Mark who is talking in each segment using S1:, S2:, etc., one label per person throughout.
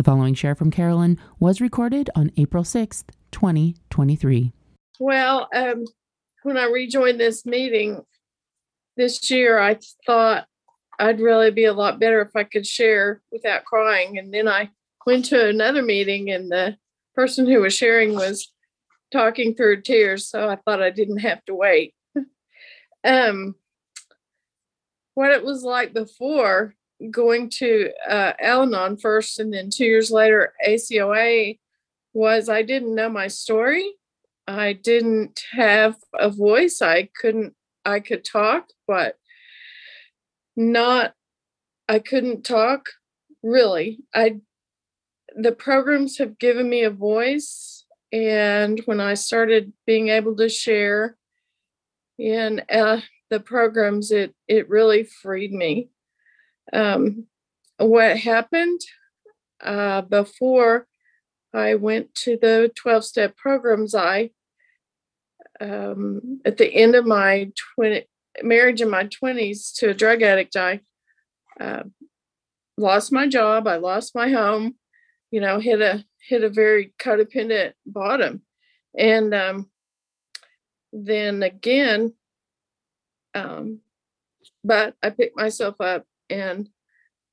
S1: The following share from Carolyn was recorded on April 6th, 2023.
S2: Well, um, when I rejoined this meeting this year, I thought I'd really be a lot better if I could share without crying. And then I went to another meeting, and the person who was sharing was talking through tears. So I thought I didn't have to wait. um, what it was like before going to uh, Al Anon first and then two years later ACOA was I didn't know my story. I didn't have a voice. I couldn't, I could talk, but not, I couldn't talk really. I, the programs have given me a voice. And when I started being able to share in uh, the programs, it, it really freed me um, what happened uh, before I went to the 12 step programs, I, um, at the end of my 20, marriage in my 20s to a drug addict, I uh, lost my job, I lost my home, you know, hit a hit a very codependent bottom. And um, then again, um, but I picked myself up and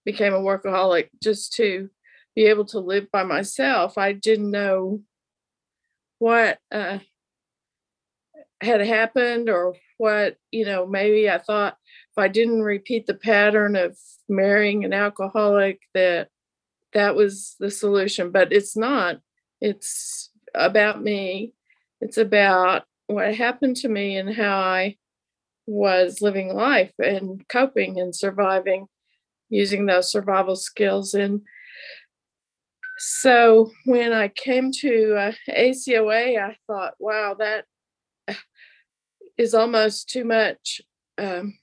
S2: became a workaholic just to be able to live by myself. I didn't know what uh, had happened or what, you know, maybe I thought if I didn't repeat the pattern of marrying an alcoholic, that that was the solution. But it's not. It's about me. It's about what happened to me and how I was living life and coping and surviving using those survival skills. And so when i came to uh, acoa i thought wow that is almost too much um,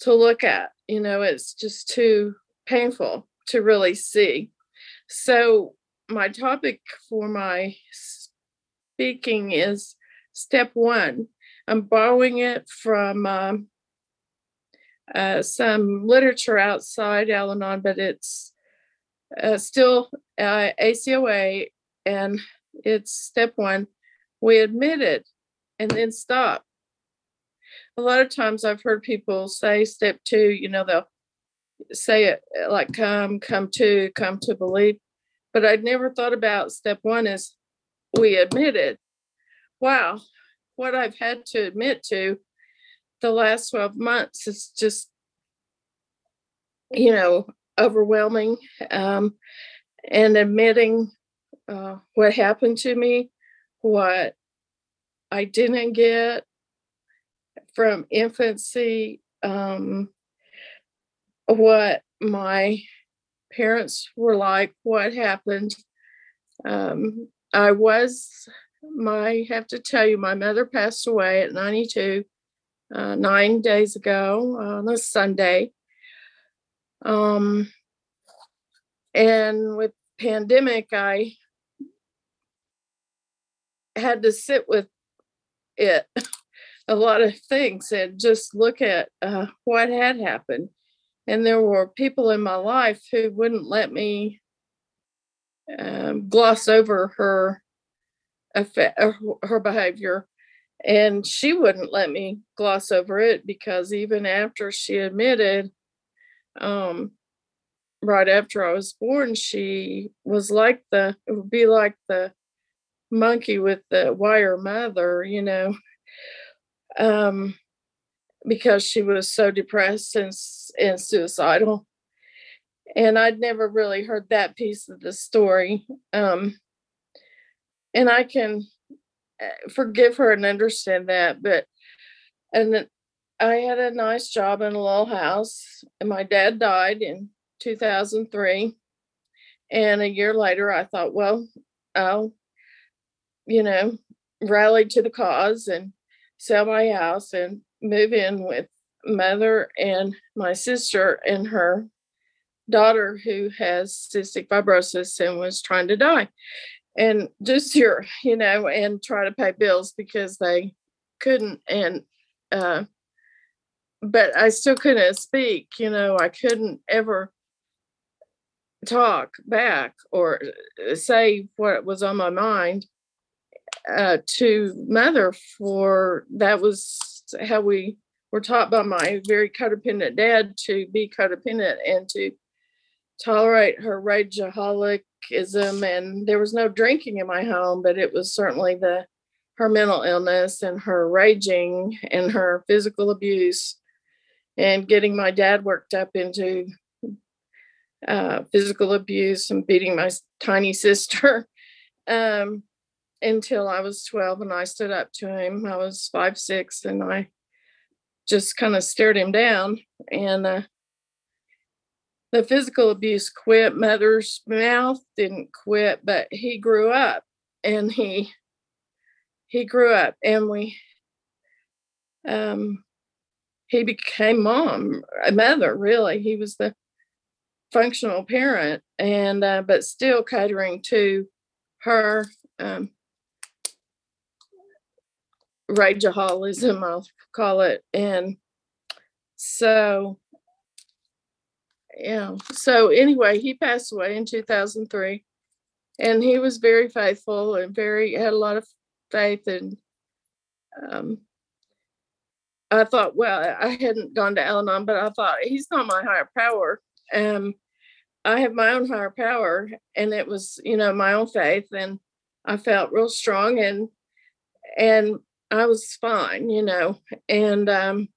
S2: to look at. You know it's just too painful to really see. So my topic for my speaking is step one I'm borrowing it from um, uh, some literature outside Al Anon, but it's uh, still uh, ACOA, and it's step one. We admit it and then stop. A lot of times I've heard people say step two, you know, they'll say it like come, come to, come to believe. But I'd never thought about step one is we admit it. Wow, what I've had to admit to the last 12 months is just, you know, overwhelming. Um, and admitting uh, what happened to me, what I didn't get from infancy, um, what my parents were like, what happened. Um, I was my have to tell you, my mother passed away at 92 uh, nine days ago on a Sunday. Um, and with pandemic, I had to sit with it a lot of things and just look at uh, what had happened. And there were people in my life who wouldn't let me um, gloss over her affect uh, her behavior and she wouldn't let me gloss over it because even after she admitted um right after i was born she was like the it would be like the monkey with the wire mother you know? Um because she was so depressed and, and suicidal. And i'd never really heard that piece of the story um and I can eh, forgive her and understand that. But and I had a nice job in a little house, and my dad died in 2003, And a year later, I thought, well, I'll, you know, rally to the cause and sell my house and move in with mother and my sister and her daughter who has cystic fibrosis and was trying to die and just your you know and try to pay bills because they couldn't and uh but i still couldn't speak you know i couldn't ever talk back or uh, say what was on my mind uh to mother for that was how we were taught by my very codependent dad to be codependent and to tolerate her rageaholicism and there was no drinking in my home but it was certainly the her mental illness and her raging and her physical abuse and getting my dad worked up into uh, physical abuse and beating my tiny sister um, until I was 12 and I stood up to him. I was five, six, and I just kind of stared him down. And uh, the physical abuse quit. Mother's mouth didn't quit, but he grew up and he he grew up and we um he became mom a mother really he was the functional parent and uh, but still catering to her um rageaholism i'll call it and so yeah. So anyway, he passed away in 2003 and he was very faithful and very had a lot of faith and um I thought, well, I hadn't gone to Al Anon, but I thought he's not my higher power. Um, I have my own higher power, and it was, you know, my own faith, and I felt real strong, and and I was fine, you know, and um,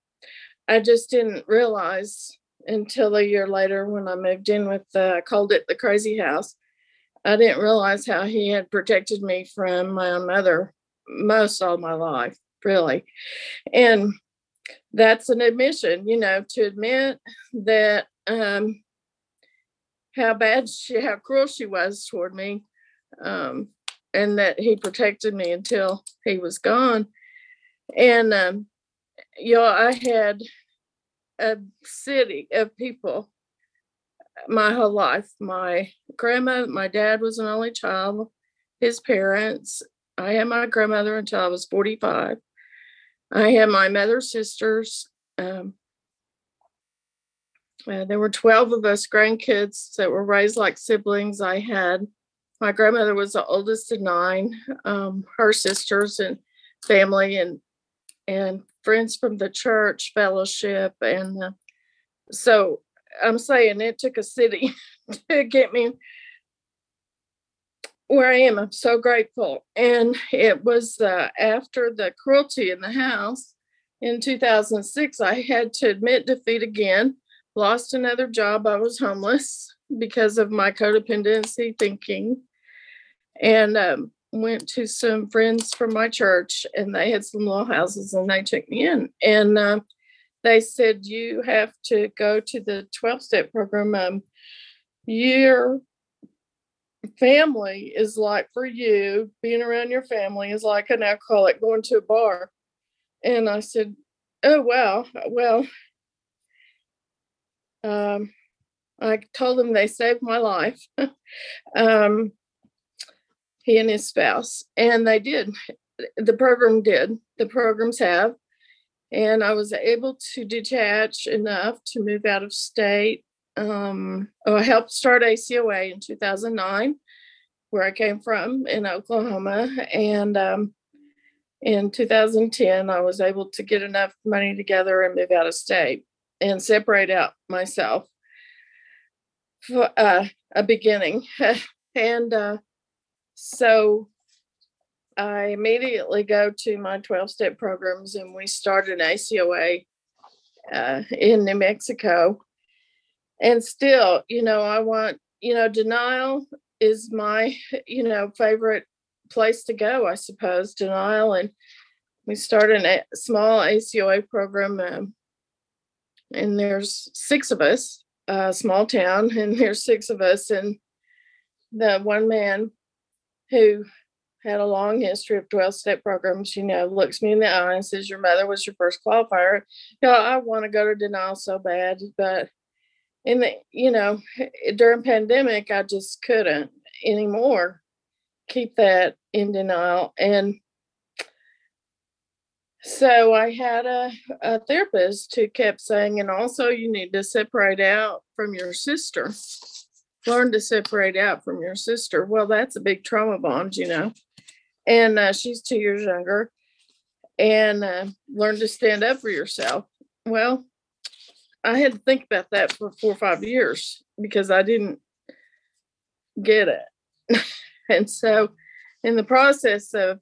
S2: I just didn't realize until a year later when I moved in with, uh, I called it the crazy house. I didn't realize how he had protected me from my own mother most all my life, really. And that's an admission, you know, to admit that um, how bad she, how cruel she was toward me, um, and that he protected me until he was gone. And, um, you know, I had a city of people my whole life. My grandma, my dad was an only child, his parents. I had my grandmother until I was 45. I had my mother's sisters. Um, uh, there were 12 of us grandkids that were raised like siblings. I had my grandmother was the oldest of nine, um, her sisters and family and and friends from the church fellowship. And uh, so I'm saying it took a city to get me where I am. I'm so grateful. And it was uh, after the cruelty in the house in 2006, I had to admit defeat again, lost another job. I was homeless because of my codependency thinking. And um, went to some friends from my church and they had some little houses and they took me in. And uh, they said you have to go to the 12 step program. Um, your family is like for you being around your family is like an alcoholic going to a bar. And i said oh wow well um, i told them they saved my life. Um, he and his spouse, and they did. The program did. The programs have. And I was able to detach enough to move out of state. Um, oh, I helped start ACOA in 2009, where I came from in Oklahoma. And um, in 2010, I was able to get enough money together and move out of state and separate out myself for uh, a beginning. and uh, so I immediately go to my 12 step programs and we started an ACOA uh, in New Mexico. And still, you know, I want, you know, denial is my, you know, favorite place to go, I suppose, denial. And we started a small ACOA program. Um, and there's six of us, a small town, and there's six of us. And the one man who had a long history of 12 step programs, you know, looks me in the eye and says, Your mother was your first qualifier. You know, I want to go to denial so bad, but in the, you know, during pandemic, I just couldn't anymore keep that in denial. And so I had a, a therapist who kept saying, and also you need to separate out from your sister. Learn to separate out from your sister. Well, that's a big trauma bond, you know. And uh, she's two years younger. And uh, learn to stand up for yourself. Well, I had to think about that for four or five years because I didn't get it. and so, in the process of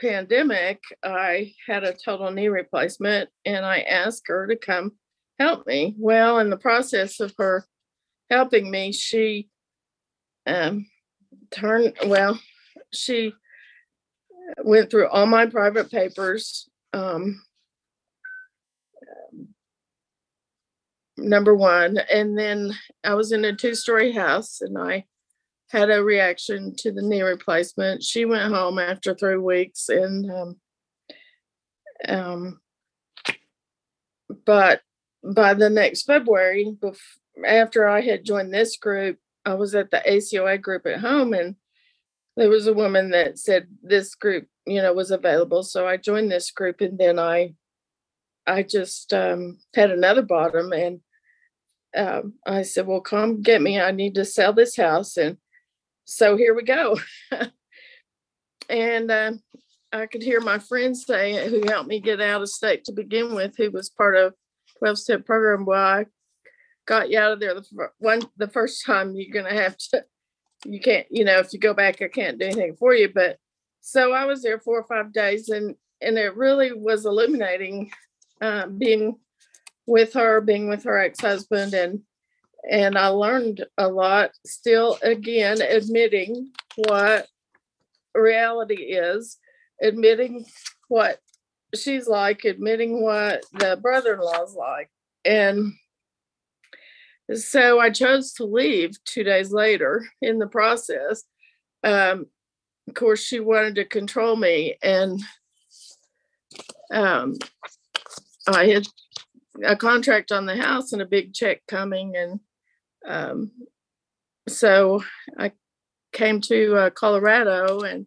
S2: pandemic, I had a total knee replacement and I asked her to come help me. Well, in the process of her helping me, she um, turned, well, she went through all my private papers. Um, number one. And then I was in a two story house and I had a reaction to the knee replacement. She went home after three weeks and um, um, but by the next February, bef- after I had joined this group, I was at the ACOA group at home and there was a woman that said this group, you know, was available. So I joined this group and then I I just um, had another bottom and um, I said, well, come get me. I need to sell this house. And so here we go. and uh, I could hear my friends say, who helped me get out of state to begin with, who was part of 12 step program. I got you out of there the one, the first time you're to have to, you can't, you know, if you go back, I can't do anything for you. But so I was there four or five days and, and it really was illuminating uh, being with her, being with her ex-husband and and I learned a lot still again admitting what reality is, admitting what she's like, admitting what the brother-in-law's like. And so I chose to leave two days later in the process. Um, of course, she wanted to control me, and um, I had a contract on the house and a big check coming and um, so I came to uh, Colorado and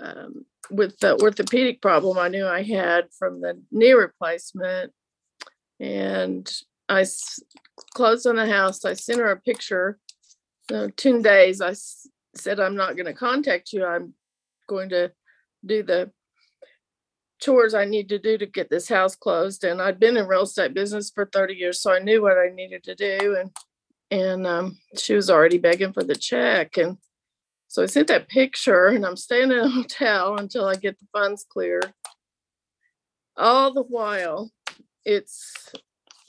S2: um, with the orthopedic problem I knew I had from the knee replacement and I s- closed on the house. I sent her a picture. So 10 days I s- said I'm not going to contact you. I'm going to do the chores I need to do to get this house closed. And I'd been in real estate business for 30 years, so I knew what I needed to do. And and um, she was already begging for the check. And so I sent that picture, and I'm staying in a hotel until I get the funds clear. All the while, it's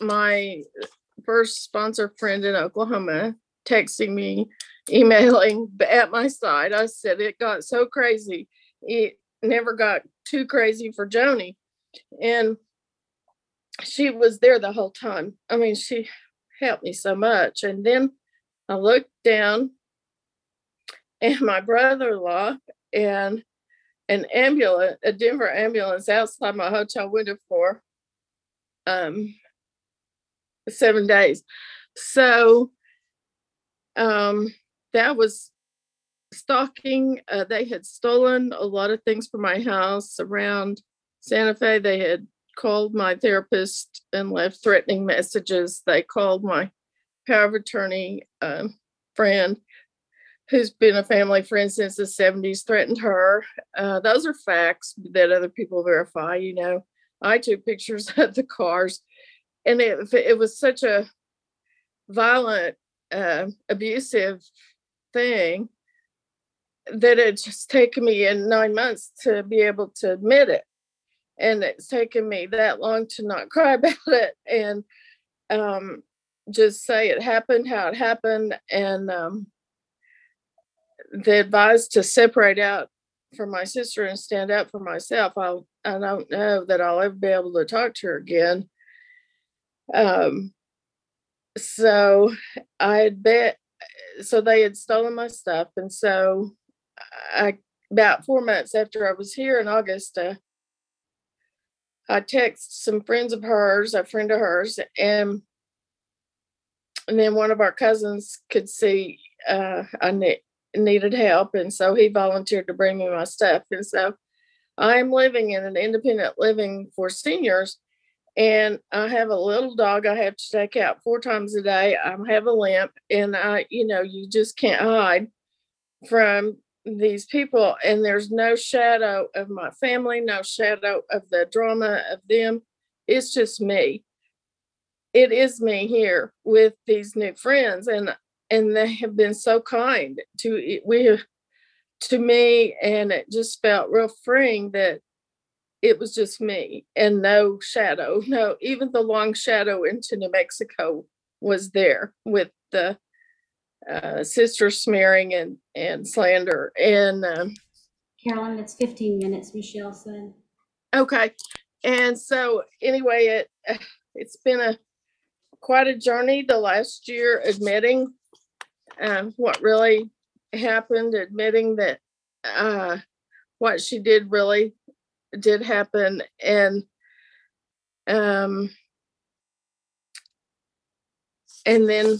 S2: my first sponsor friend in Oklahoma texting me, emailing at my side. I said it got so crazy. It never got too crazy for Joni. And she was there the whole time. I mean, she helped me so much. And then I looked down and my brother-in-law and an ambulance, a Denver ambulance outside my hotel window for um seven days. So um that was stalking. Uh, they had stolen a lot of things from my house around Santa Fe. They had called my therapist and left threatening messages. They called my power of attorney uh, friend, who's been a family friend since the 70s, threatened her. Uh, those are facts that other people verify. You know, I took pictures of the cars, and it, it was such a violent, uh, abusive thing that it just taken me in nine months to be able to admit it. And it's taken me that long to not cry about it and um, just say it happened, how it happened. And um, they advised to separate out from my sister and stand up for myself. I'll, I don't know that I'll ever be able to talk to her again. Um, so I had bet so they had stolen my stuff. And so I, about four months after I was here in August, uh, I texted some friends of hers, a friend of hers, and and then one of our cousins could see uh, I ne- needed help, and so he volunteered to bring me my stuff. And so I'm living in an independent living for seniors, and I have a little dog I have to take out four times a day. I have a limp, and I, you know, you just can't hide from these people, and there's no shadow of my family, no shadow of the drama of them. It's just me. It is me here with these new friends, and and they have been so kind to we to me, and it just felt real freeing that it was just me and no shadow. No, even the long shadow into New Mexico was there with the uh, sister smearing and and slander. And um,
S3: Carolyn, it's 15 minutes, Michelle said.
S2: okay, and so anyway, it it's been a quite a journey the last year admitting um, what really happened, admitting that uh, what she did really did happen, and um, and then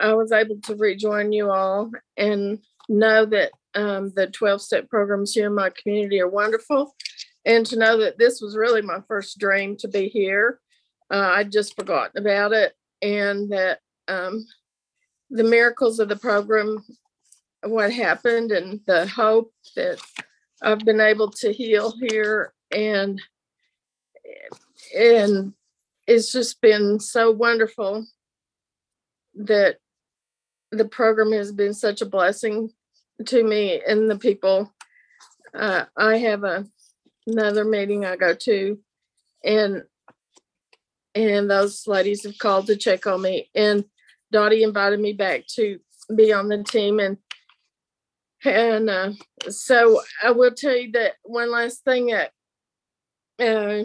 S2: I was able to rejoin you all and know that um, the 12 step programs here in my community are wonderful. And to know that this was really my first dream to be here. Uh, I'd just forgotten about it. And that um, the miracles of the program, what happened, and the hope that I've been able to heal here. And and it's just been so wonderful that the program has been such a blessing to me and the people. Uh, I have a, another meeting I go to, and and those ladies have called to check on me. And Dottie invited me back to be on the team, and and uh, so I will tell you that one last thing that uh,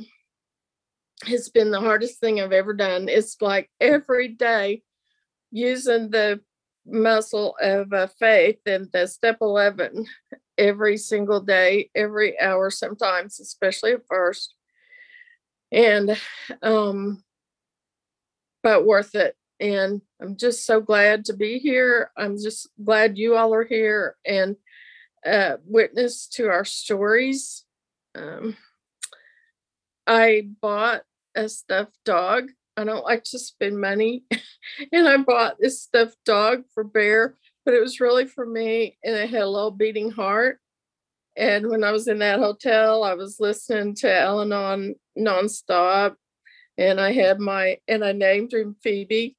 S2: has been the hardest thing I've ever done. It's like every day using the muscle of uh, faith and the step 11 every single day, every hour, sometimes, especially at first. And, um, but worth it. And I'm just so glad to be here. I'm just glad you all are here and uh, witness to our stories. Um, I bought a stuffed dog I don't like to spend money. and I bought this stuffed dog for Bear, but it was really for me. And it had a little beating heart. And when I was in that hotel, I was listening to Al Anon nonstop. And I had my, and I named him Phoebe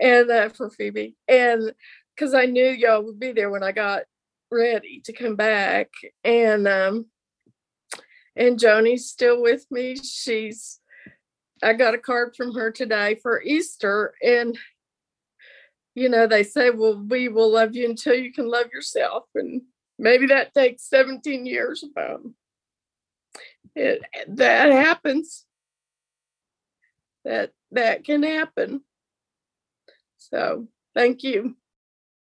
S2: and uh, for Phoebe. And because I knew y'all would be there when I got ready to come back. And, um, and Joni's still with me. She's I got a card from her today for Easter, and you know they say, "Well, we will love you until you can love yourself," and maybe that takes 17 years. About it, that happens. That that can happen. So thank you.